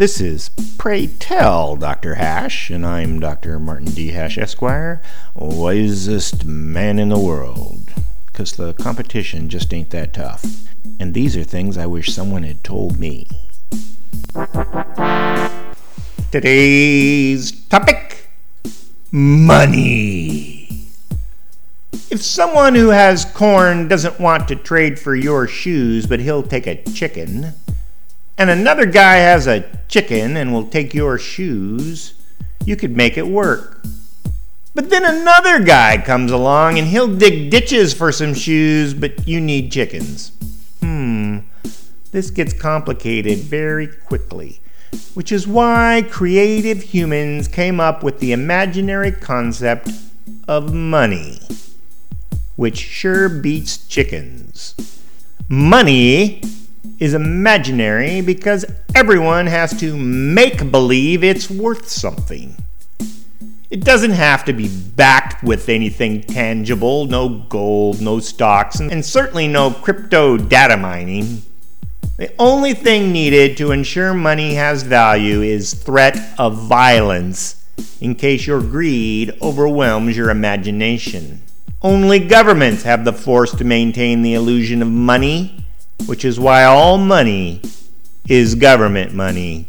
This is Pray Tell Dr. Hash, and I'm Dr. Martin D. Hash, Esquire, wisest man in the world. Because the competition just ain't that tough. And these are things I wish someone had told me. Today's topic money. If someone who has corn doesn't want to trade for your shoes, but he'll take a chicken, and another guy has a chicken and will take your shoes, you could make it work. But then another guy comes along and he'll dig ditches for some shoes, but you need chickens. Hmm, this gets complicated very quickly, which is why creative humans came up with the imaginary concept of money which sure beats chickens. Money is imaginary because everyone has to make believe it's worth something. It doesn't have to be backed with anything tangible, no gold, no stocks, and certainly no crypto data mining. The only thing needed to ensure money has value is threat of violence in case your greed overwhelms your imagination. Only governments have the force to maintain the illusion of money, which is why all money is government money.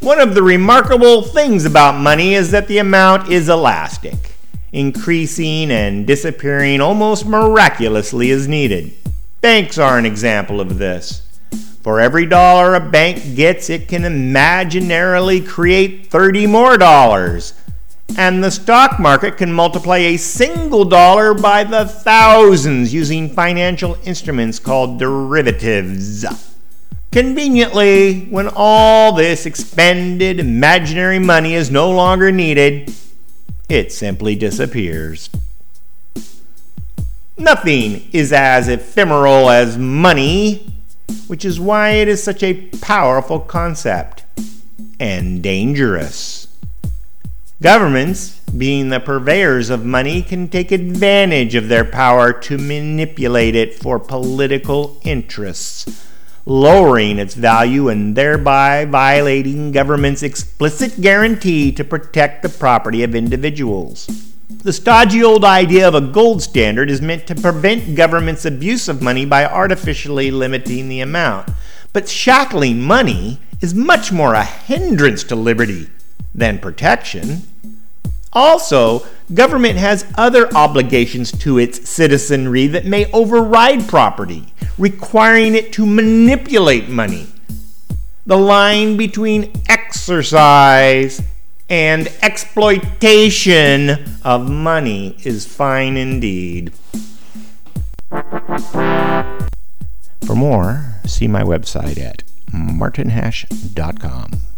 One of the remarkable things about money is that the amount is elastic, increasing and disappearing almost miraculously as needed. Banks are an example of this. For every dollar a bank gets, it can imaginarily create 30 more dollars and the stock market can multiply a single dollar by the thousands using financial instruments called derivatives. Conveniently, when all this expended imaginary money is no longer needed, it simply disappears. Nothing is as ephemeral as money, which is why it is such a powerful concept and dangerous. Governments, being the purveyors of money, can take advantage of their power to manipulate it for political interests, lowering its value and thereby violating government's explicit guarantee to protect the property of individuals. The stodgy old idea of a gold standard is meant to prevent government's abuse of money by artificially limiting the amount. But shackling money is much more a hindrance to liberty than protection. Also, government has other obligations to its citizenry that may override property, requiring it to manipulate money. The line between exercise and exploitation of money is fine indeed. For more, see my website at martinhash.com.